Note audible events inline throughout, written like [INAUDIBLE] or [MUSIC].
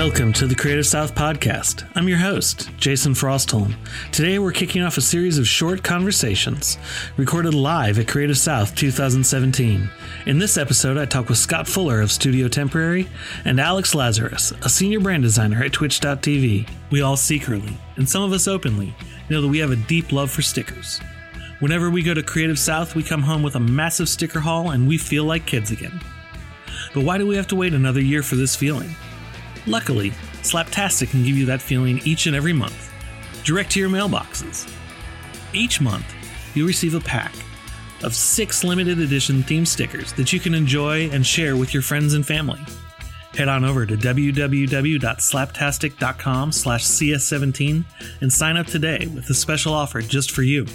Welcome to the Creative South Podcast. I'm your host, Jason Frostholm. Today we're kicking off a series of short conversations recorded live at Creative South 2017. In this episode, I talk with Scott Fuller of Studio Temporary and Alex Lazarus, a senior brand designer at Twitch.tv. We all secretly, and some of us openly, know that we have a deep love for stickers. Whenever we go to Creative South, we come home with a massive sticker haul and we feel like kids again. But why do we have to wait another year for this feeling? Luckily, Slaptastic can give you that feeling each and every month, direct to your mailboxes. Each month, you'll receive a pack of six limited edition theme stickers that you can enjoy and share with your friends and family. Head on over to www.slaptastic.com slash cs17 and sign up today with a special offer just for you.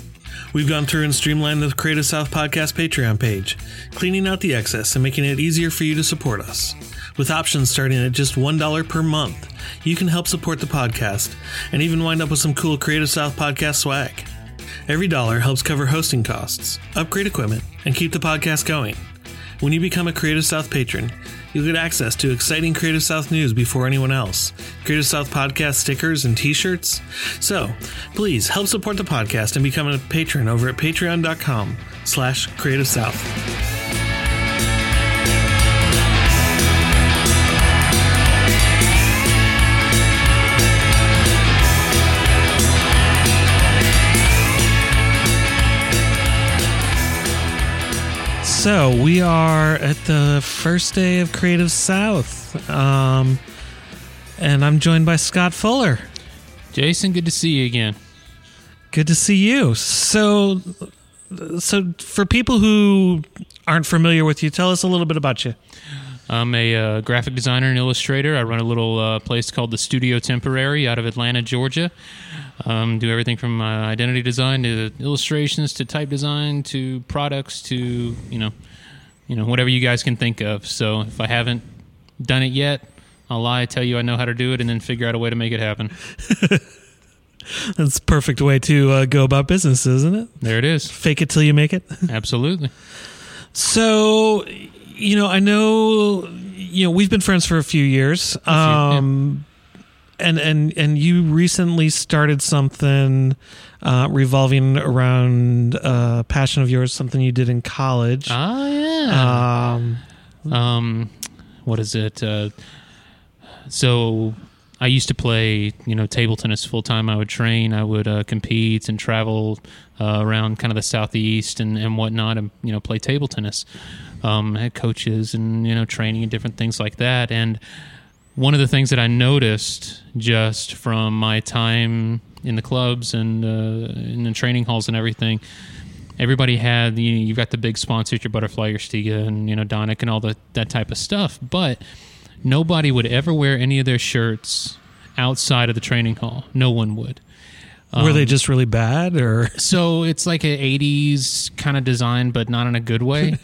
We've gone through and streamlined the Creative South Podcast Patreon page, cleaning out the excess and making it easier for you to support us. With options starting at just $1 per month, you can help support the podcast and even wind up with some cool Creative South podcast swag. Every dollar helps cover hosting costs, upgrade equipment, and keep the podcast going. When you become a Creative South patron, you'll get access to exciting Creative South news before anyone else, Creative South podcast stickers and t-shirts. So, please help support the podcast and become a patron over at patreon.com slash creative south. So we are at the first day of Creative South, um, and I'm joined by Scott Fuller. Jason, good to see you again. Good to see you. So, so for people who aren't familiar with you, tell us a little bit about you. I'm a uh, graphic designer and illustrator. I run a little uh, place called the Studio Temporary out of Atlanta, Georgia. Um, do everything from uh, identity design to illustrations to type design to products to you know, you know whatever you guys can think of. So if I haven't done it yet, I'll lie, tell you I know how to do it, and then figure out a way to make it happen. [LAUGHS] That's a perfect way to uh, go about business, isn't it? There it is. Fake it till you make it. [LAUGHS] Absolutely. So, you know, I know, you know, we've been friends for a few years. few, yeah. Um, and and and you recently started something uh, revolving around a passion of yours, something you did in college. Ah, yeah. Um, um, what is it? Uh, so I used to play, you know, table tennis full time. I would train, I would uh, compete and travel uh, around kind of the southeast and, and whatnot, and you know, play table tennis. Um, coaches and you know, training and different things like that. And one of the things that I noticed just from my time in the clubs and uh, in the training halls and everything, everybody had you know, you've got the big sponsors, your Butterfly, your Stiga, and you know Donic and all the, that type of stuff, but nobody would ever wear any of their shirts outside of the training hall. No one would. Were they Um, just really bad, or [LAUGHS] So it's like an '80s kind of design, but not in a good way.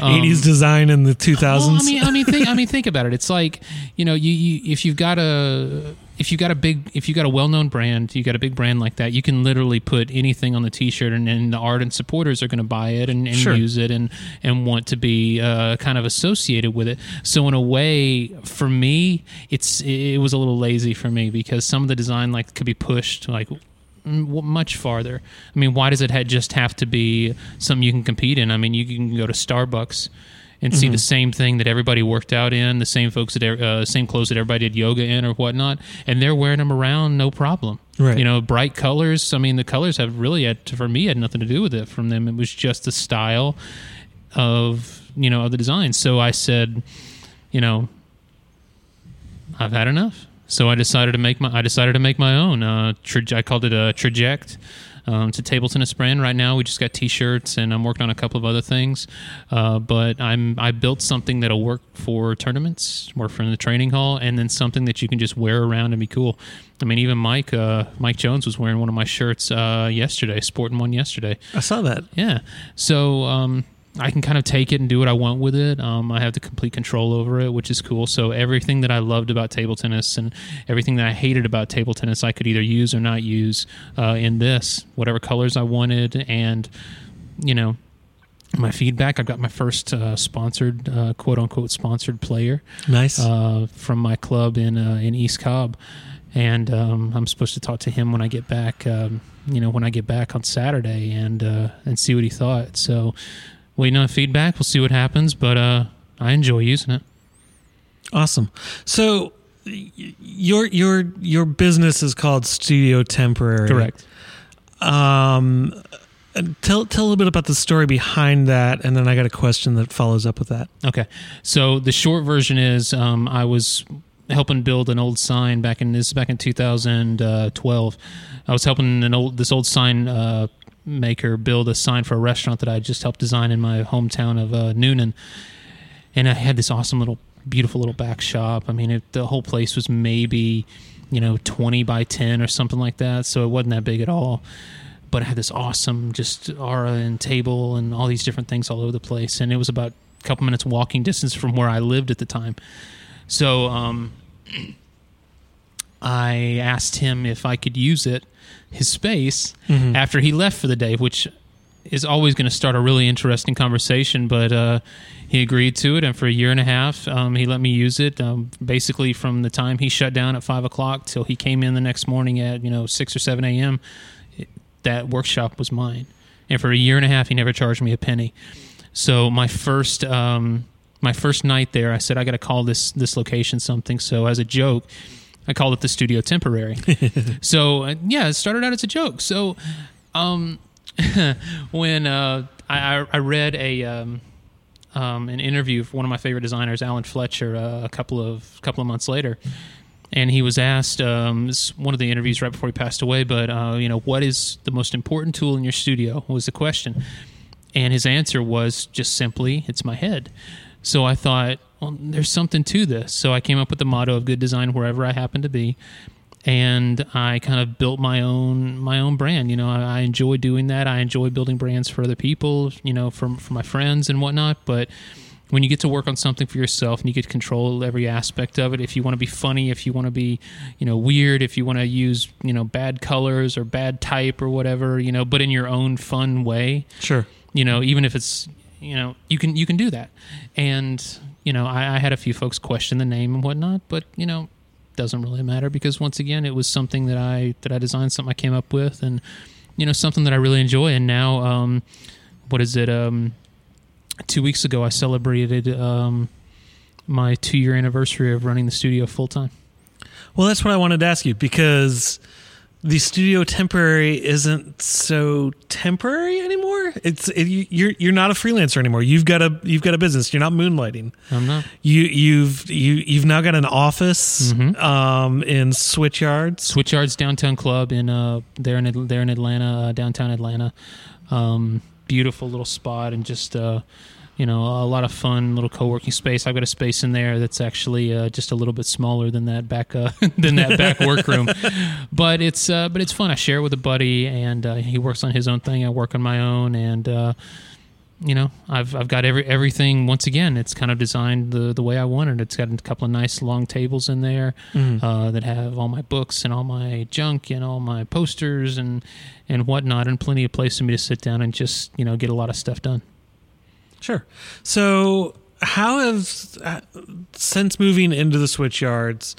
Um, [LAUGHS] eighties design in the two thousands? Well, I mean, I mean, think, I mean, [LAUGHS] think about it. It's like you know, you, you if you've got a if you got a big if you got a well known brand, you got a big brand like that, you can literally put anything on the T-shirt, and, and the ardent supporters are going to buy it and, and Sure. use it and and want to be uh, kind of associated with it. So in a way, for me, it's it was a little lazy for me because some of the design like could be pushed like much farther. I mean, why does it just have to be something you can compete in? I mean, you can go to Starbucks and see the same thing that everybody worked out in, the same folks that uh, same clothes that everybody did yoga in or whatnot, and they're wearing them around no problem. Right. You know, bright colors. I mean, the colors have really had for me had nothing to do with it. From them, it was just the style of you know of the design. So I said, you know, I've had enough. So I decided to make my I decided to make my own. Uh, tra- I called it a Traject. Um, it's a table tennis brand. Right now, we just got T-shirts, and I'm working on a couple of other things. Uh, but I'm I built something that'll work for tournaments, work for in the training hall, and then something that you can just wear around and be cool. I mean, even Mike uh, Mike Jones was wearing one of my shirts uh, yesterday, sporting one yesterday. I saw that. Yeah. So um, I can kind of take it and do what I want with it. Um, I have the complete control over it, which is cool. So everything that I loved about table tennis and everything that I hated about table tennis, I could either use or not use uh, in this, whatever colors I wanted, and you know. my feedback. I've got my first uh, sponsored, uh, quote unquote, sponsored player Nice. uh, from my club in uh, in East Cobb, and um, I'm supposed to talk to him when I get back. Um, you know, when I get back on Saturday, and uh, and see what he thought. So, waiting on feedback. We'll see what happens, but uh, I enjoy using it. Awesome. So your your your business is called Studio Temporary. Correct. Um, tell tell a little bit about the story behind that, and then I got a question that follows up with that. Okay. So the short version is um, I was helping build an old sign back in this is back in 2012. I was helping an old this old sign uh, maker build a sign for a restaurant that I just helped design in my hometown of uh, Newnan, and I had this awesome little beautiful little back shop. I mean, it, the whole place was maybe you know 20 by 10 or something like that, so it wasn't that big at all. But I had this awesome just aura and table and all these different things all over the place and it was about a couple minutes walking distance from where i lived at the time. So um, [CLEARS THROAT] i asked him if i could use it his space Mhm. after he left for the day which is always going to start a really interesting conversation but uh, he agreed to it and for a year and a half um, he let me use it um, basically from the time he shut down at five o'clock till he came in the next morning at you know six or seven a.m that workshop was mine. And for a year and a half, he never charged me a penny. So my first um, my first night there, I said I got to call this this location something. So as a joke, I called it the Studio Temporary. [LAUGHS] so uh, yeah, it started out as a joke. So um, [LAUGHS] when uh, I, I read a um, um, an interview for one of my favorite designers, Alan Fletcher, uh, a couple of couple of months later, and he was asked um, one of the interviews right before he passed away. But uh, you know, what is the most important tool in your studio? Was the question, and his answer was just simply, "It's my head." So I thought, well, there's something to this. So I came up with the motto of good design wherever I happen to be, and I kind of built my own my own brand. You know, I, I enjoy doing that. I enjoy building brands for other people. You know, from for my friends and whatnot. But when you get to work on something for yourself and you get to control every aspect of it if you want to be funny if you want to be you know weird if you want to use you know bad colors or bad type or whatever you know but in your own fun way Sure. you know even if it's you know you can you can do that and you know I, I had a few folks question the name and whatnot but you know doesn't really matter because once again it was something that i that i designed something i came up with and you know something that i really enjoy. And now um what is it um two weeks ago i celebrated um my two year anniversary of running the studio full time Well, that's what I wanted to ask you because the studio temporary isn't so temporary anymore. It's it, you- you're you're not a freelancer anymore. You've got a you've got a business. You're not moonlighting. i'm not You you've you you've now got an office Mhm. um, in Switchyards. Switchyards Downtown Club in uh there in there in Atlanta, uh, downtown Atlanta. Um, beautiful little spot and just uh, you know a lot of fun little co-working space. I've got a space in there that's actually uh, just a little bit smaller than that back uh, [LAUGHS] than that back workroom, [LAUGHS] but it's uh, but it's fun. I share it with a buddy and uh, he works on his own thing. I work on my own and. Uh, you know, I've I've got every everything. Once again, it's kind of designed the the way I wanted. It's got a couple of nice long tables in there Mhm. uh, that have all my books and all my junk and all my posters and and whatnot, and plenty of place for me to sit down and just you know get a lot of stuff done. Sure. So, how have uh, since moving into the Switchyards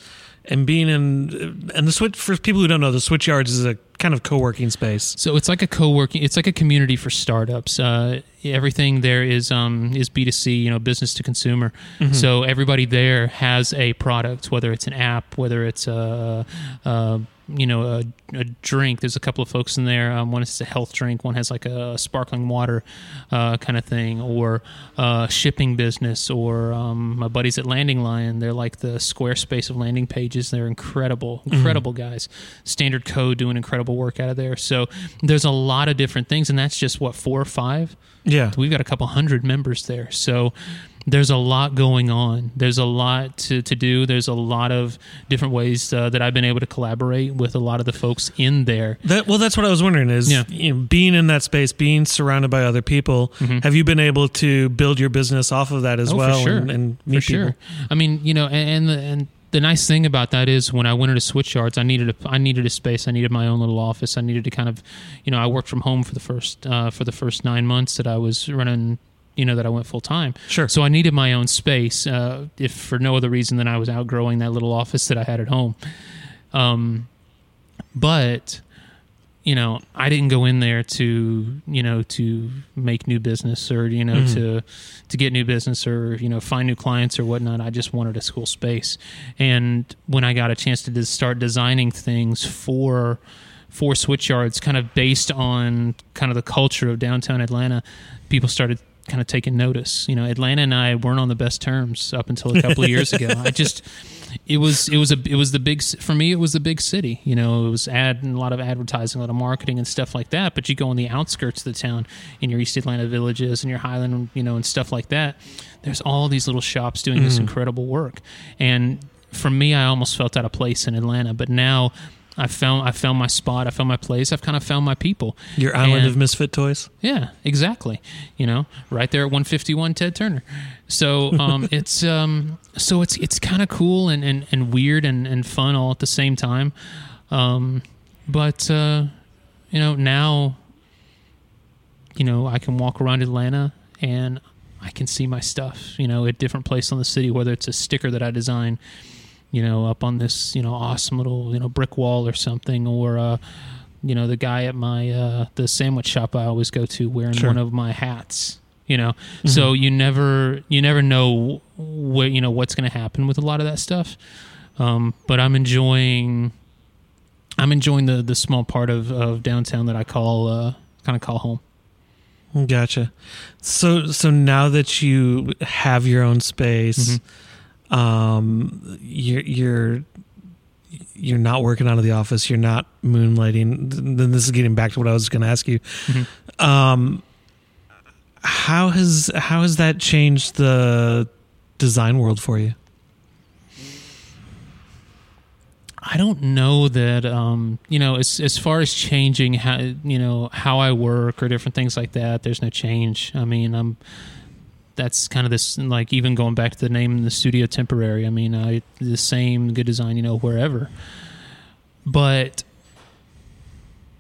and being in and the switch for people who don't know, the Switchyards is a kind of co-working space. So it's like a co-working. It's like a community for startups. Uh, everything there is um, is B two C, you know, business to consumer. So everybody there has a product, whether it's an app, whether it's a, a you know a, a drink. There's a couple of folks in there. Um, one is a health drink. One has like a sparkling water uh, kind of thing, or uh, shipping business. Or um, my buddies at Landing Lion. They're like the Squarespace of landing pages. They're incredible, incredible guys. Standard Code doing incredible work out of there. So there's a lot of different things, and that's just what four or five. Yeah. We've got a couple hundred members there. So there's a lot going on. There's a lot to, to do. There's a lot of different ways uh, that I've been able to collaborate with a lot of the folks in there. That, well, that's what I was wondering. Is Yeah. you know, being in that space, being surrounded by other people, have you been able to build your business off of that as Mm-hmm. Oh, well, for sure. and, and meet for sure. people? I mean, you know, and and the, and the nice thing about that is when I went into Switchyards, I needed a I needed a space. I needed my own little office. I needed to kind of, you know, I worked from home for the first uh, for the first nine months that I was running you know that I went full time. Sure. So I needed my own space, uh, if for no other reason than I was outgrowing that little office that I had at home. Um, but you know, I didn't go in there to you know to make new business or you know Mhm. to to get new business or you know find new clients or whatnot. I just wanted a school space, and when I got a chance to start designing things for for switchyards, kind of based on kind of the culture of downtown Atlanta, people started kind of taking notice. You know, Atlanta and I weren't on the best terms up until a couple of [LAUGHS] years ago. I just it was it was a it was the big for me it was the big city you know it was ad and a lot of advertising a lot of marketing and stuff like that but you go on the outskirts of the town in your east atlanta villages and your highland you know and stuff like that there's all these little shops doing this mm. incredible work and for me i almost felt out of place in atlanta but now i found i found my spot i found my place i've kind of found my people Your island And- of misfit toys. yeah, exactly. You know, right there at 151 Ted Turner. So um, [LAUGHS] it's um, so it's it's kind of cool and, and, and weird and, and fun all at the same time. Um, but uh, you know now, you know I can walk around Atlanta and I can see my stuff. You know, at different places on the city, whether it's a sticker that I design, you know, up on this you know awesome little you know brick wall or something, or uh, you know the guy at my uh, the sandwich shop I always go to wearing Sure. one of my hats. You know, so you never you never know what you know what's going to happen with a lot of that stuff. Um, but I'm enjoying I'm enjoying the the small part of, of downtown that I call uh, kind of call home. Gotcha. So so now that you have your own space, um, you're you're you're not working out of the office. You're not moonlighting. Then this is getting back to what I was going to ask you. Um, how has how has that changed the design world for you? I don't know that um, you know as as far as changing how you know how I work or different things like that. There's no change. I mean, I'm that's kind of this like even going back to the name in the studio temporary. I mean, I the same good design you know wherever. But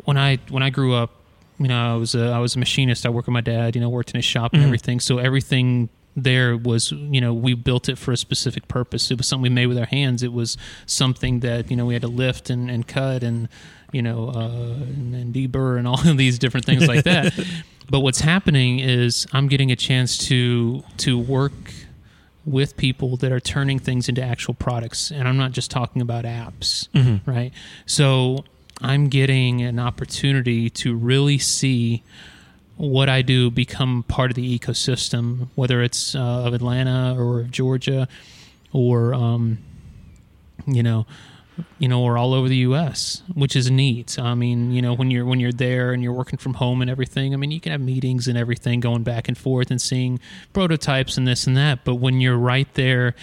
when I when I grew up, you know, I was a I was a machinist. I worked with my dad. You know, worked in his shop and Mhm. everything. So everything there was you know we built it for a specific purpose. It was something we made with our hands. It was something that you know we had to lift and, and cut and you know uh, and, and deburr and all [LAUGHS] of these different things like that. [LAUGHS] but what's happening is I'm getting a chance to to work with people that are turning things into actual products. And i'm not just talking about apps right? So i'm getting an opportunity to really see what i do become part of the ecosystem whether it's uh, of atlanta or of georgia or um, you know you know or all over the us which is neat. I mean you know when you're when you're there and you're working from home and everything i mean you can have meetings and everything going back and forth and seeing prototypes and this and that. But when you're right there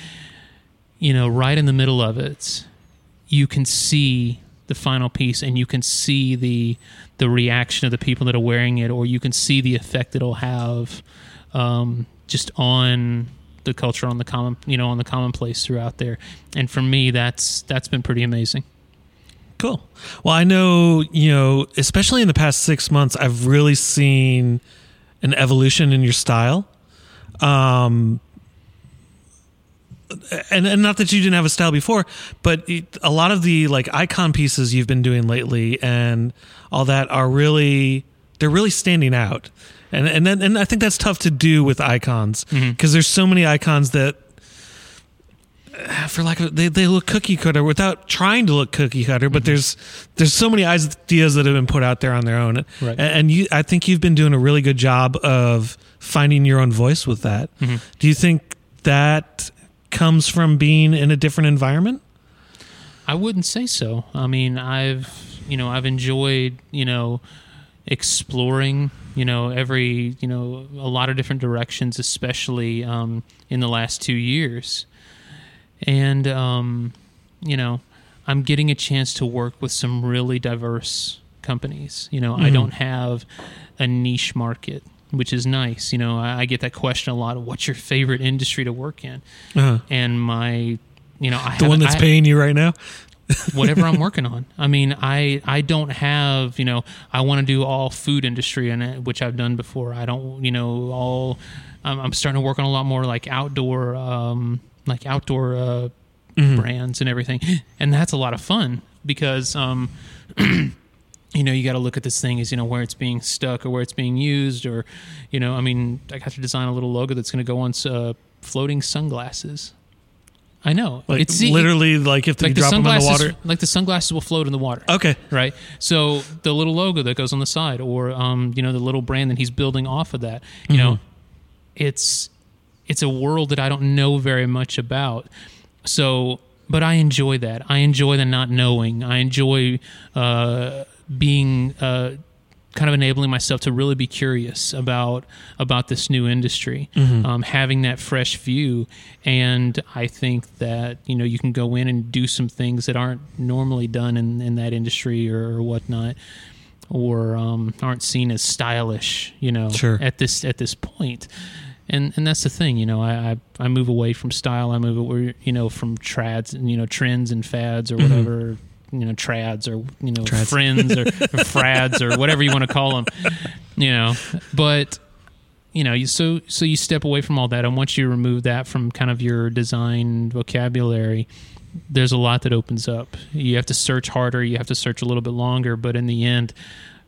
you know right in the middle of it you can see the final piece and you can see the the reaction of the people that are wearing it or you can see the effect it'll have um, just on the culture on the common you know on the commonplace throughout there and for me that's that's been pretty amazing Cool. Well, I know, you know, especially in the past six months, I've really seen an evolution in your style. Um, and, and not that you didn't have a style before, but it, a lot of the like icon pieces you've been doing lately and all that are really they're really standing out. And and then, and I think that's tough to do with icons mm-hmm. because there's so many icons that for lack of they, they look cookie cutter without trying to look cookie cutter but mm-hmm. there's there's so many ideas that have been put out there on their own. Right. and, and you i think you've been doing a really good job of finding your own voice with that. Mm-hmm. Do you think that comes from being in a different environment? I wouldn't say so. I mean, I've you know I've enjoyed you know exploring you know every you know a lot of different directions, especially um, in the last two years, and um, you know I'm getting a chance to work with some really diverse companies. You know, I don't have a niche market. Which is nice, you know. I, I get that question a lot. of What's your favorite industry to work in? uh, And my, you know, I the one that's I- paying you right now whatever I'm working on. I mean, I I don't have you know I want to do all food industry in it, which I've done before. I don't you know all. I'm, I'm starting to work on a lot more like outdoor um, like outdoor uh, brands and everything, [GASPS] and that's a lot of fun because um, [CLEARS THROAT] you know you got to look at this thing as you know where it's being stuck or where it's being used or you know I mean I got to design a little logo that's going to go on uh, floating sunglasses. I know Like it's literally, like if you like the drop them in the water. like the sunglasses will float in the water. Okay. Right. So the little logo that goes on the side, or um, you know, the little brand that he's building off of that, you know, it's it's a world that I don't know very much about. So, but I enjoy that. I enjoy the not knowing. I enjoy uh, being uh, kind of enabling myself to really be curious about about this new industry, um, having that fresh view, and I think that you know you can go in and do some things that aren't normally done in, in that industry or, or whatnot, or um, aren't seen as stylish, you know, Sure. at this at this point. And and that's the thing, you know. I, I I move away from style. I move away, you know, from trads and you know trends and fads or whatever, you know, trads or you know Trads. friends or, [LAUGHS] or frads or whatever you want to call them, you know. But you know, you so so you step away from all that, and once you remove that from kind of your design vocabulary, there's a lot that opens up. You have to search harder. You have to search a little bit longer, but in the end,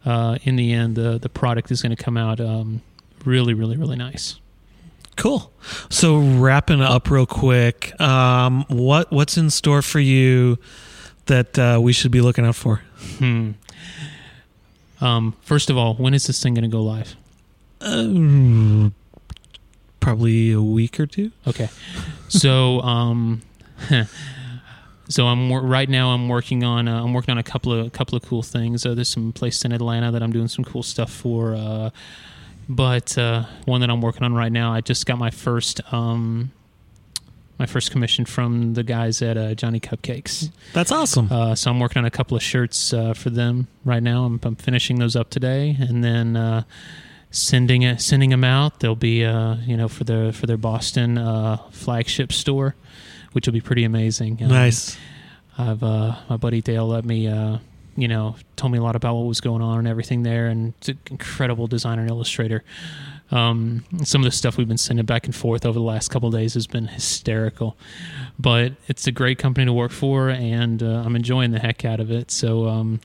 uh, in the end, the the product is going to come out um, really, really, really nice. Cool. So wrapping up real quick, um, what what's in store for you that uh, we should be looking out for? Hmm. Um, first of all, when is this thing going to go live? Uh, probably a week or two. Okay. So, um, [LAUGHS] so I'm right now. I'm working on. Uh, I'm working on a couple of couple of cool things. Uh, there's some place in Atlanta that I'm doing some cool stuff for. Uh, but uh, one that I'm working on right now, I just got my first um, my first commission from the guys at uh, Johnny Cupcakes. That's awesome. Uh, so I'm working on a couple of shirts uh, for them right now. I'm, I'm finishing those up today, and then uh, sending it, sending them out. They'll be, uh, you know, for their for their Boston uh, flagship store, which will be pretty amazing. Um, nice. I've uh, my buddy Dale let me, uh, you know, told me a lot about what was going on and everything there, and it's an incredible designer and illustrator. Um, some of the stuff we've been sending back and forth over the last couple of days has been hysterical, but it's a great company to work for, and uh, I'm enjoying the heck out of it. So um,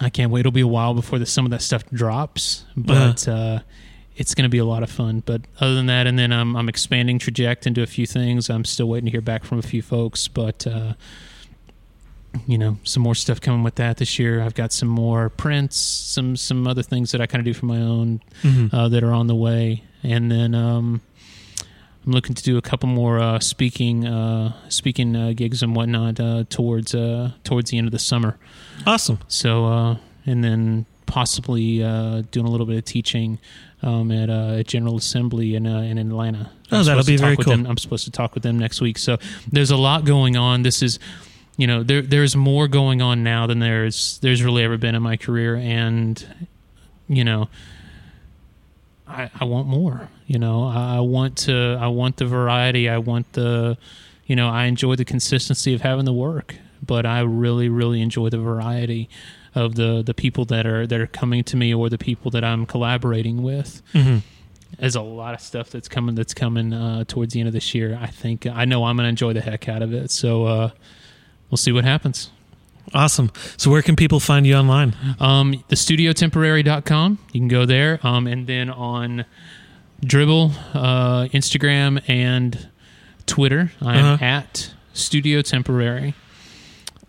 I can't wait. It'll be a while before the, some of that stuff drops, but uh, it's going to be a lot of fun. But other than that, and then I'm, I'm expanding Traject into a few things. I'm still waiting to hear back from a few folks, but uh, you know, some more stuff coming with that this year. I've got some more prints, some some other things that I kind of do for my own Mhm. uh, that are on the way, and then um, I'm looking to do a couple more uh, speaking uh, speaking uh, gigs and whatnot uh, towards uh, towards the end of the summer. Awesome. So, uh, and then possibly uh, doing a little bit of teaching um, at, uh, at General Assembly in, uh, in Atlanta. Oh, I'm that'll be very cool. Them. I'm supposed to talk with them next week. So there's a lot going on. This is, you know, there there's more going on now than there's there's really ever been in my career, and you know, I, I want more. You know, I, I want to. I want the variety. I want the. You know, I enjoy the consistency of having the work, but I really, really enjoy the variety of the the people that are that are coming to me or the people that I'm collaborating with. hmm There's a lot of stuff that's coming that's coming uh, towards the end of this year. I think I know I'm going to enjoy the heck out of it. So uh, we'll see what happens. Awesome. So where can people find you online? Um, thestudiotemporary.com. You can go there. Um, and then on Dribbble, uh, Instagram, and Twitter, I am Uh-huh. at Studio Temporary.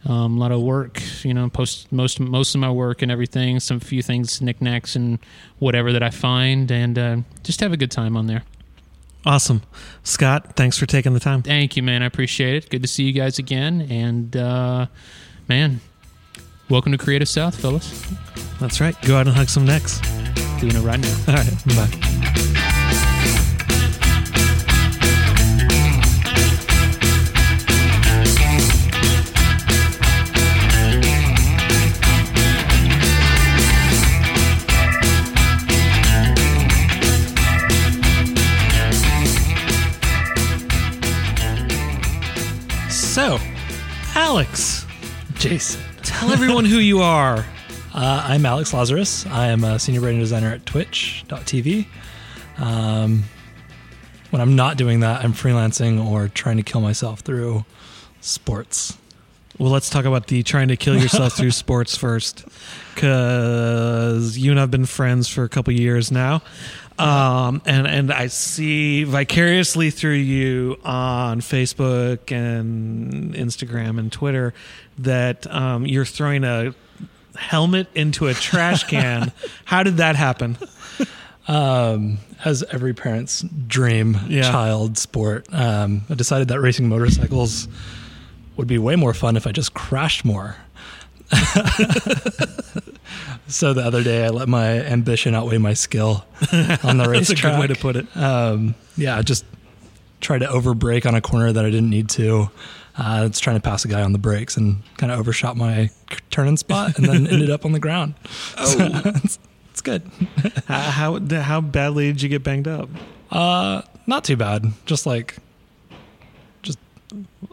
Um, a lot of work, you know, post most most of my work and everything. Some few things, knickknacks and whatever that I find, and uh, just have a good time on there. Awesome. Scott, thanks for taking the time. Thank you, man. I appreciate it. Good to see you guys again, and uh, man, welcome to Creative South, fellas. That's right. Go out and hug some necks. Doing it right now. All right. Bye. So, Alex, Jason. Tell everyone who you are. [LAUGHS] Uh, I'm Alex Lazarus. I am a senior branding designer at Twitch.tv. Um, when I'm not doing that, I'm freelancing or trying to kill myself through sports. Well, let's talk about the trying to kill yourself through [LAUGHS] sports first, because you and I've been friends for a couple years now, um, and and I see vicariously through you on Facebook and Instagram and Twitter that um, you're throwing a helmet into a trash [LAUGHS] can. How did that happen? Um, as every parent's dream Yeah. child sport, um, I decided that racing motorcycles would be way more fun if I just crashed more. [LAUGHS] so the other day, I let my ambition outweigh my skill on the [LAUGHS] That's a racetrack. good way to put it. Um, yeah, just tried to overbrake on a corner that I didn't need to. Uh, it's trying to pass a guy on the brakes and kind of overshot my turning spot and then ended up on the ground. [LAUGHS] Oh, it's, it's good. [LAUGHS] How, how how badly did you get banged up? Uh, not too bad. Just like just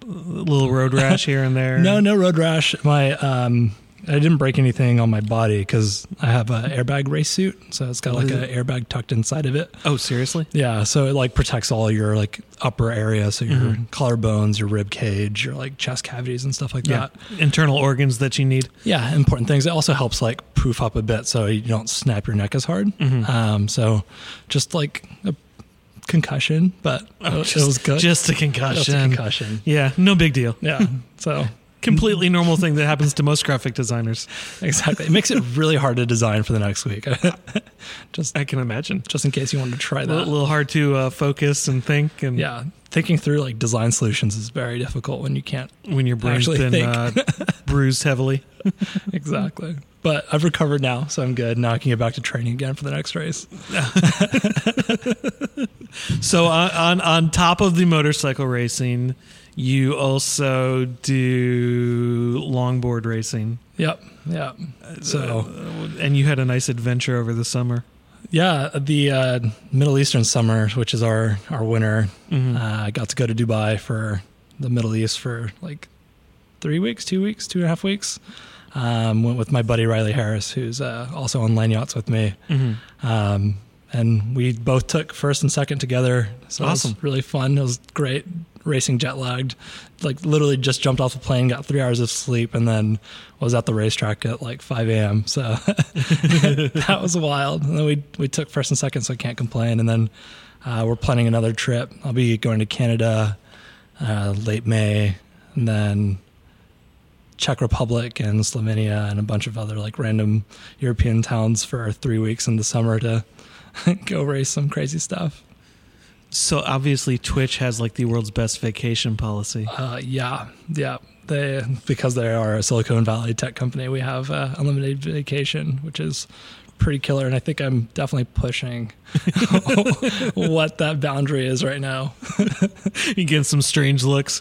A little road rash here and there. no, no road rash. My um, I didn't break anything on my body because I have a airbag race suit, so it's got What like an airbag tucked inside of it. Oh, seriously? Yeah, so it like protects all your like upper area, so your Mhm. collarbones, your rib cage, your like chest cavities and stuff like Yeah. that. Internal organs that you need. Yeah, important things. It also helps like proof up a bit so you don't snap your neck as hard. Mhm. Um, so just like a concussion, but Oh, it, just, it was good. Just a Just concussion. a concussion. Yeah, no big deal. Yeah. [LAUGHS] So Completely normal thing that happens to most graphic designers. exactly, it makes it really hard to design for the next week. [LAUGHS] just I can imagine. just in case you wanted to try that. A little hard to uh, focus and think, and yeah, thinking through like design solutions is very difficult when you can't when your brain's been uh, [LAUGHS] bruised heavily. exactly. But I've recovered now, so I'm good. Now I can get back to training again for the next race. [LAUGHS] So on, on on top of the motorcycle racing, you also do longboard racing. Yep. Yeah. So Uh, and you had a nice adventure over the summer. yeah, the uh, Middle Eastern summer, which is our our winter, Mhm. uh, I got to go to Dubai for the Middle East for like three weeks, two weeks, two and a half weeks. Um, went with my buddy Riley Harris, who's uh, also on Landyachtz with me. Mhm. Um, and we both took first and second together. So it was really fun. It was great racing jet lagged. Like literally just jumped off the plane, got three hours of sleep, and then was at the racetrack at like 5 a.m. So [LAUGHS] that was wild. And then we, we took first and second, so I can't complain. And then uh, we're planning another trip. I'll be going to Canada uh, late May, and then Czech Republic and Slovenia and a bunch of other like random European towns for three weeks in the summer to [LAUGHS] go race some crazy stuff. So obviously, Twitch has like the world's best vacation policy. Uh, yeah, yeah. They because they are a Silicon Valley tech company, we have uh, unlimited vacation, which is pretty killer. And I think I'm definitely pushing [LAUGHS] what that boundary is right now. [LAUGHS] You get some strange looks.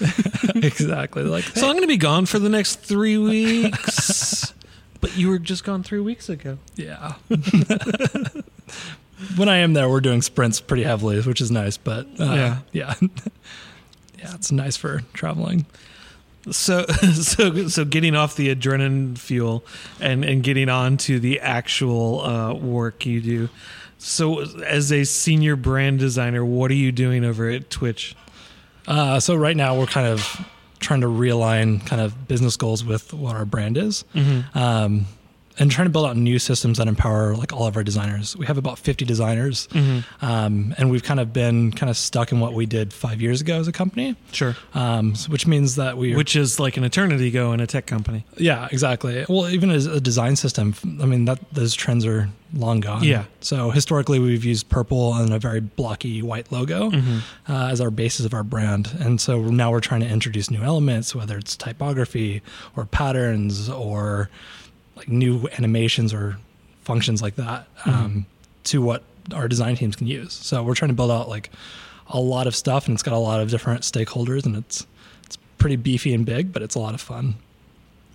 [LAUGHS] exactly. Like So I'm going to be gone for the next three weeks. but you were just gone three weeks ago. Yeah. When I am there, we're doing sprints pretty heavily, which is nice. But uh, Yeah. yeah, [LAUGHS] yeah, it's nice for traveling. So, [LAUGHS] so, so getting off the adrenaline fuel and and getting on to the actual uh, work you do. So, as a senior brand designer, what are you doing over at Twitch? Uh, so right now, we're kind of trying to realign kind of business goals with what our brand is. Um, and trying to build out new systems that empower like all of our designers. We have about 50 designers, um, and we've kind of been kind of stuck in what we did five years ago as a company, Sure. um, which means that we Which is like an eternity ago in a tech company. Yeah, exactly. Well, even as a design system, I mean that those trends are long gone. Yeah. So historically, we've used purple and a very blocky white logo Mm-hmm. uh, as our basis of our brand, and so now we're trying to introduce new elements, whether it's typography or patterns or like new animations or functions like that, um, to what our design teams can use. So we're trying to build out like a lot of stuff, and it's got a lot of different stakeholders, and it's it's pretty beefy and big, but it's a lot of fun.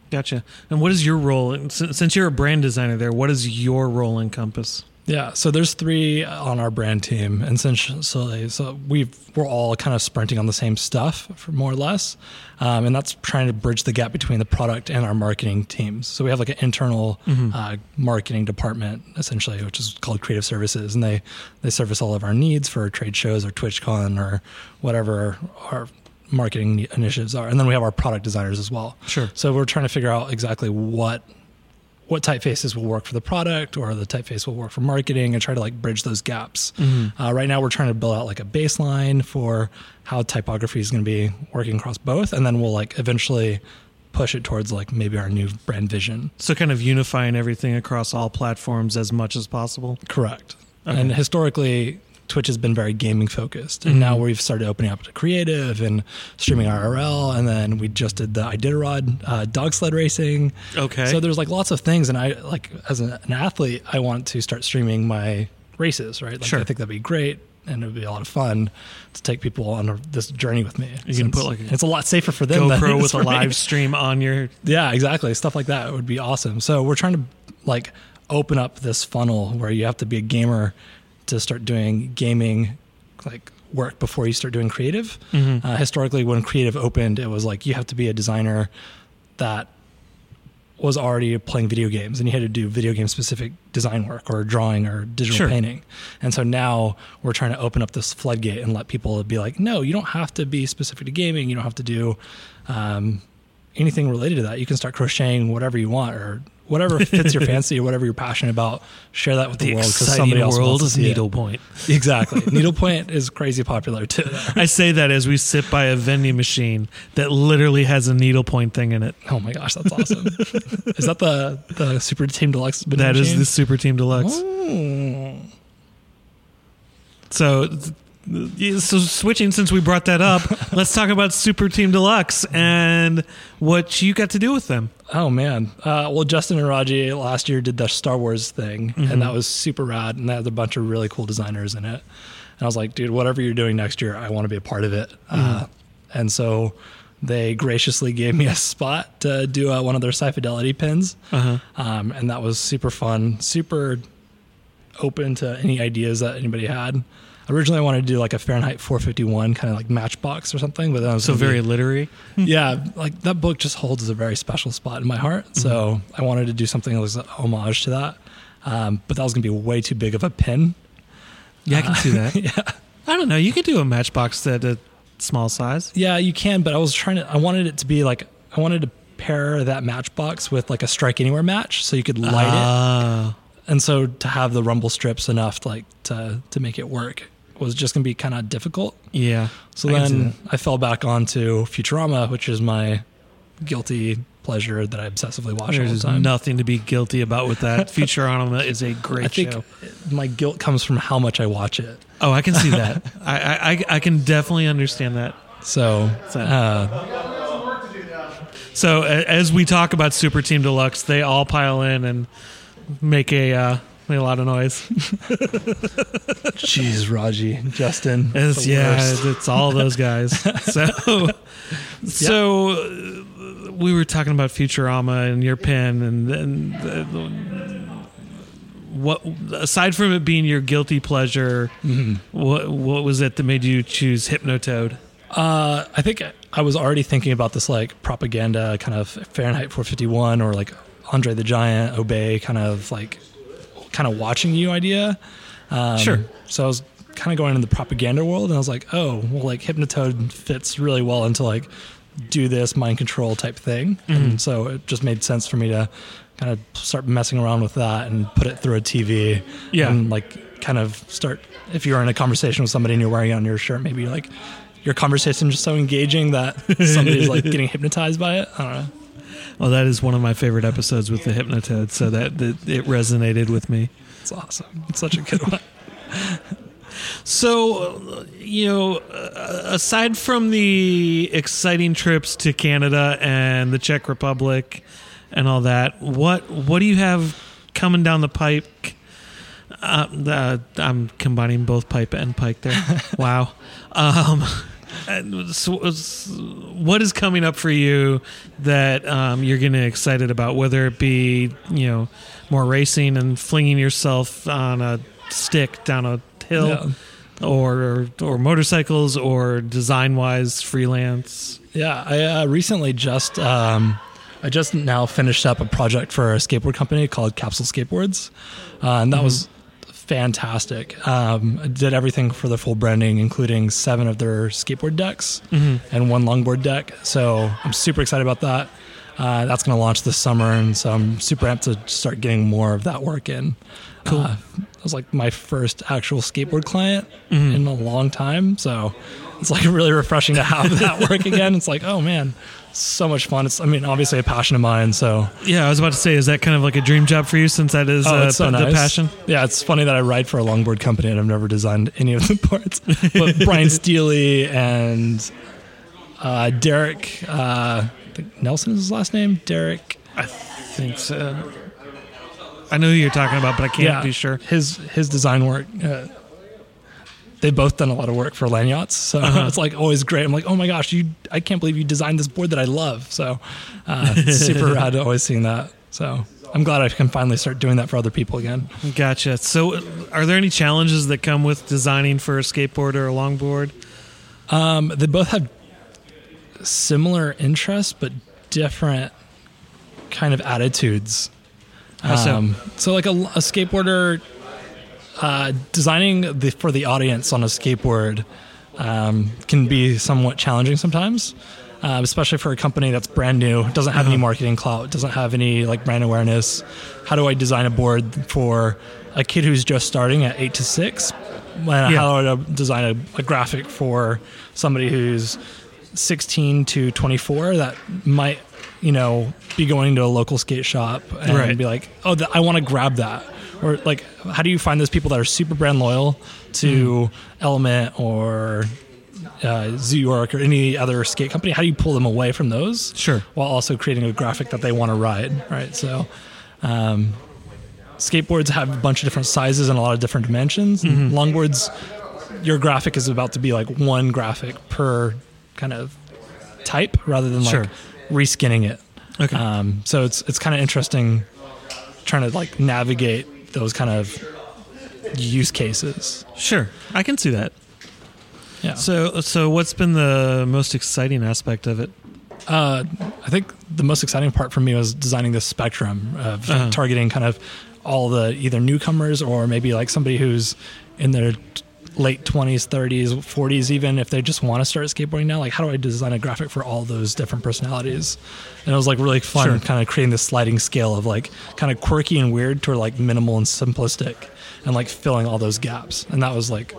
Gotcha. And what is your role? Since since you're a brand designer there, what does your role encompass? Yeah, so there's three on our brand team, and essentially, so we've we're all kind of sprinting on the same stuff, for more or less, um, and that's trying to bridge the gap between the product and our marketing teams. So we have like an internal uh, marketing department, essentially, which is called Creative Services, and they they service all of our needs for trade shows or TwitchCon or whatever our marketing initiatives are, and then we have our product designers as well. Sure. So we're trying to figure out exactly what what typefaces will work for the product or the typeface will work for marketing and try to like bridge those gaps. Uh, right now, we're trying to build out like a baseline for how typography is going to be working across both, and then we'll like eventually push it towards like maybe our new brand vision. So kind of unifying everything across all platforms as much as possible. Correct. Okay. And historically, Twitch has been very gaming focused, and now we've started opening up to creative and streaming IRL, and then we just did the Iditarod uh, dog sled racing. Okay. So there's like lots of things, and I like as an, an athlete, I want to start streaming my races. Right. Like, Sure. I think that'd be great, and it'd be a lot of fun to take people on a, this journey with me. You can put, like, a it's a lot safer for them. than GoPro with [LAUGHS] a for me. live stream on your. Yeah, exactly. Stuff like that would be awesome. So we're trying to like open up this funnel where you have to be a gamer to start doing gaming like work before you start doing creative. Uh, historically, when creative opened, it was like you have to be a designer that was already playing video games and you had to do video game specific design work or drawing or digital Sure. painting. And so now we're trying to open up this floodgate and let people be like, no, you don't have to be specific to gaming. You don't have to do um, anything related to that. You can start crocheting whatever you want or whatever [LAUGHS] fits your fancy or whatever you're passionate about. Share that with the, The world because somebody else world of see it. needlepoint. [LAUGHS] Exactly. Needlepoint is crazy popular too. I say that as we sit by a vending machine that literally has a needlepoint thing in it. Oh my gosh, that's awesome. is that the the Super Team Deluxe? vending That is machine? the Super Team Deluxe. Oh. So, so switching since we brought that up, [LAUGHS] let's talk about Super Team Deluxe and what you got to do with them. Oh man. Uh, well, Justin and Raji last year did the Star Wars thing, and that was super rad. And they had a bunch of really cool designers in it. And I was like, dude, whatever you're doing next year, I want to be a part of it. Uh, and so they graciously gave me a spot to do uh, one of their Sci Fidelity pins. Uh-huh. Um, and that was super fun, super open to any ideas that anybody had. Originally, I wanted to do like a Fahrenheit 451 kind of like Matchbox or something, but then I was So gonna be- very literary. [LAUGHS] yeah, like that book just holds a very special spot in my heart. So I wanted to do something that was a homage to that. Um, but that was going to be way too big of a pin. Yeah, I can see that. [LAUGHS] yeah. I don't know. You could do a Matchbox at a small size. Yeah, you can, but I was trying to, I wanted it to be like, I wanted to pair that matchbox with like a strike anywhere match so you could light it. Ah. And so to have the rumble strips enough like to, to make it work was just going to be kind of difficult. Yeah. So I then. I fell back onto Futurama, which is my guilty pleasure that I obsessively watch all the There's time. nothing to be guilty about with that. [LAUGHS] Futurama is a great I think show. my guilt comes from how much I watch it. Oh, I can see that. [LAUGHS] I, I I- I can definitely understand that. So, So- uh, So as we talk about Super Team Deluxe, they all pile in and make a uh, make a lot of noise. [LAUGHS] jeez, Raji, Justin, It's, yeah, worst. it's all those guys. [LAUGHS] So so uh, we were talking about Futurama and your pen, and then the, the- what aside from it being your guilty pleasure, Mm-hmm. what what was it that made you choose Hypnotoad? Uh, I think I was already thinking about this like propaganda kind of Fahrenheit 451 or like Andre the Giant, Obey kind of like kind of watching you idea. Um, Sure. So I was kind of going into the propaganda world, and I was like, oh, well, like Hypnotoad fits really well into like do this mind control type thing, and so it just made sense for me to kind of start messing around with that and put it through a TV. Yeah. And like kind of start if you're in a conversation with somebody and you're wearing it on your shirt, maybe like your conversation is just so engaging that [LAUGHS] somebody's like getting hypnotized by it. I don't know. Well, that is one of my favorite episodes with the Hypnotoad, so that, that it resonated with me. It's awesome. It's such a good one. [LAUGHS] So, you know, uh, aside from the exciting trips to Canada and the Czech Republic and all that, what what do you have coming down the pipe? Uh, uh, I'm combining both pipe and pike there. [LAUGHS] wow. Um, so, what is coming up for you that um, you're getting excited about? Whether it be you know more racing and flinging yourself on a stick down a hill, Yeah. or, or or motorcycles, or design wise freelance. Yeah, I uh, recently just um, I just now finished up a project for a skateboard company called Capsule Skateboards, uh, and that was fantastic. Um, did everything for the full branding, including seven of their skateboard decks and one longboard deck. So I'm super excited about that. Uh, that's going to launch this summer, and so I'm super amped to start getting more of that work in. Cool. Uh, it was like my first actual skateboard client in a long time, so it's like [LAUGHS] really refreshing to have that work again. It's like, oh man, so much fun. It's, I mean, obviously a passion of mine, so Yeah, I was about to say, is that kind of like a dream job for you since that is Oh, uh, so the nice. passion? Yeah, it's funny that I write for a longboard company and I've never designed any of the [LAUGHS] parts. But Brian Steely and uh, Derek uh, I think Nelson is his last name. Derek. I think so. I know who you're talking about, but I can't be sure. His his design work. They've both done a lot of work for Landyachtz, so [LAUGHS] Uh-huh. it's like always great. I'm like, oh my gosh, you! I can't believe you designed this board that I love. So uh, it's [LAUGHS] super rad to always seeing that. So I'm glad I can finally start doing that for other people again. Gotcha. So, are there any challenges that come with designing for a skateboard or a longboard? Um, they both have similar interests, but different kind of attitudes. How so? Um, so, like a, a skateboarder uh, designing the, for the audience on a skateboard um, can be somewhat challenging sometimes, uh, especially for a company that's brand new, doesn't have any Uh-huh. marketing clout, doesn't have any like brand awareness. How do I design a board for a kid who's just starting at eight to six? When, Yeah. How do I design a, a graphic for somebody who's 16 to 24 that might you know be going to a local skate shop and Right. be like oh th- i want to grab that or like how do you find those people that are super brand loyal to element or uh, zoo york or any other skate company how do you pull them away from those Sure. while also creating a graphic that they want to ride right so um, skateboards have a bunch of different sizes and a lot of different dimensions and longboards your graphic is about to be like one graphic per kind of type rather than like Sure. reskinning it Okay. um, so it's it's kind of interesting trying to like navigate those kind of use cases sure, I can see that. yeah So, so what's been the most exciting aspect of it? Uh, I think the most exciting part for me was designing this spectrum of Uh-huh. targeting kind of all the either newcomers or maybe like somebody who's in their late 20s 30s 40s even if they just want to start skateboarding now like how do i design a graphic for all those different personalities and it was like really fun Sure. kind of creating this sliding scale of like kind of quirky and weird to like minimal and simplistic and like filling all those gaps and that was like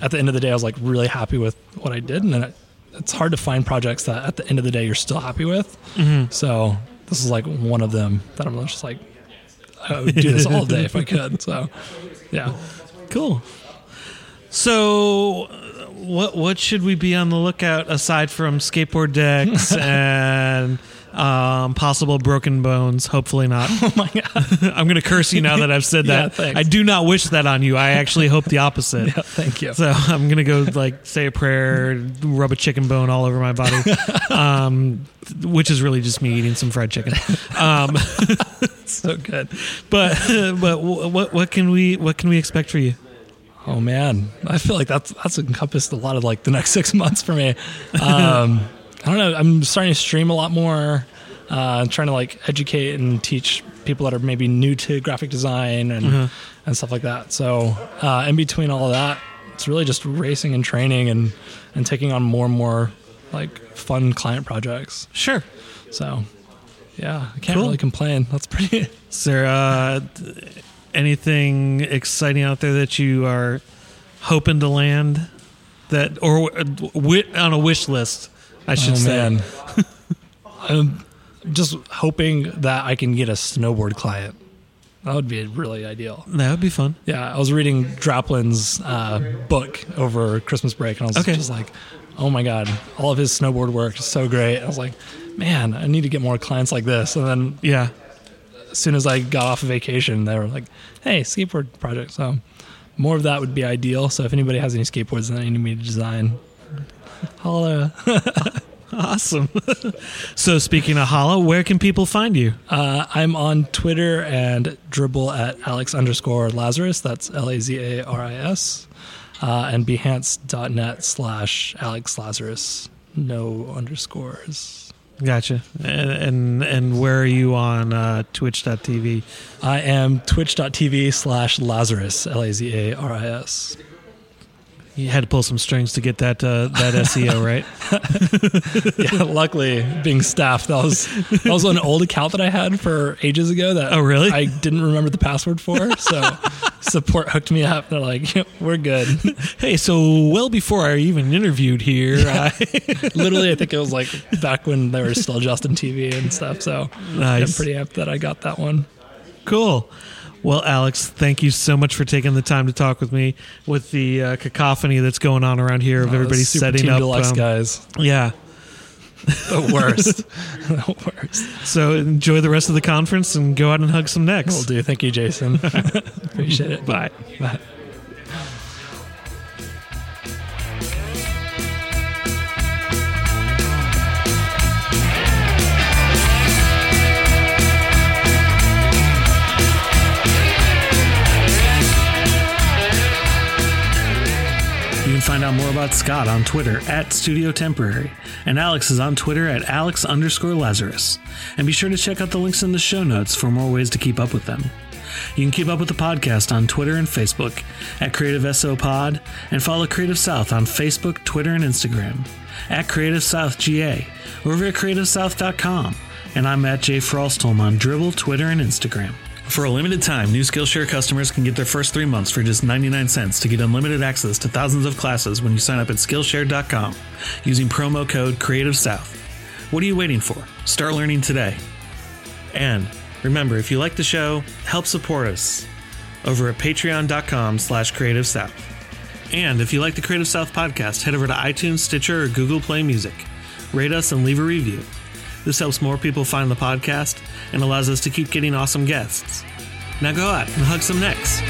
at the end of the day i was like really happy with what i did and then it, it's hard to find projects that at the end of the day you're still happy with mm-hmm. so this is like one of them that I'm just like, I would do this all day if I could. So, yeah. Cool. So, what what should we be on the lookout aside from skateboard decks [LAUGHS] and um, possible broken bones? Hopefully not. [LAUGHS] Oh my god. [LAUGHS] I'm going to curse you now that I've said Yeah, that. thanks. I do not wish that on you. I actually hope the opposite. Yeah, thank you. So I'm gonna go like say a prayer, rub a chicken bone all over my body, um, which is really just me eating some fried chicken. Um, So good. but but what what can we what can we expect for you? Oh man, I feel like that's that's encompassed a lot of like the next [LAUGHS] six months for me. Um, [LAUGHS] I don't know. I'm starting to stream a lot more. Uh, trying to like educate and teach people that are maybe new to graphic design and and stuff like that. So uh, in between all of that, it's really just racing and training and and taking on more and more like fun client projects. Sure. So yeah, I can't Cool. really complain. That's pretty. [LAUGHS] Is there uh, anything exciting out there that you are hoping to land that or uh, wi- on a wish list? I should oh, say. man. [LAUGHS] I'm just hoping that I can get a snowboard client. That would be really ideal. That would be fun. Yeah, I was reading Draplin's uh, book over Christmas break, and I was Okay. just like, "Oh my god, all of his snowboard work is so great." I was like, "Man, I need to get more clients like this." And then Yeah. As soon as I got off of vacation, they were like, "Hey, skateboard project." So more of that would be ideal. So if anybody has any skateboards that they need me to design, Holla. [LAUGHS] Awesome. so, speaking of Holla, where can people find you? Uh, I'm on Twitter and Dribbble at Alex underscore Lazarus. That's L A Z A R I S. Uh, and behance.net slash Alex Lazarus. No underscores. Gotcha. And and, and where are you on uh, Twitch.tv? I am twitch.tv slash Lazarus. L A Z A R I S. You had to pull some strings to get that uh, that [LAUGHS] SEO right. [LAUGHS] yeah, luckily being staffed, that was that was an old account that I had for ages ago. That Oh, really? I didn't remember the password for. So [LAUGHS] [LAUGHS] support hooked me up. They're like, "We're good." [LAUGHS] Hey, so well before I even interviewed here, I, [LAUGHS] Literally, I think it was like back when they were still Justin TV and stuff. So I'm pretty amped that I got that one. cool. Well, Alex, thank you so much for taking the time to talk with me. With the uh, cacophony that's going on around here of Uh, everybody setting up, Deluxe um, guys, yeah. The worst, [LAUGHS] the worst. So enjoy the rest of the conference and go out and hug some necks. We'll do. Thank you, Jason. [LAUGHS] Appreciate it. Bye. Bye. Find out more about Scott on Twitter at Studio Temporary, and Alex is on Twitter at Alex underscore Lazarus. And be sure to check out the links in the show notes for more ways to keep up with them. You can keep up with the podcast on Twitter and Facebook at Creative SO Pod, and follow Creative South on Facebook, Twitter, and Instagram at Creative South GA, or over at CreativeSouth.com. And I'm at Jay Frostholm on Dribbble, Twitter, and Instagram. For a limited time, new Skillshare customers can get their first three months for just 99 cents to get unlimited access to thousands of classes when you sign up at Skillshare.com using promo code Creative South. What are you waiting for? Start learning today. And remember, if you like the show, help support us over at patreon.com slash creative south. And if you like the Creative South podcast, head over to iTunes, Stitcher, or Google Play Music. Rate us and leave a review. This helps more people find the podcast and allows us to keep getting awesome guests. Now go out and hug some necks.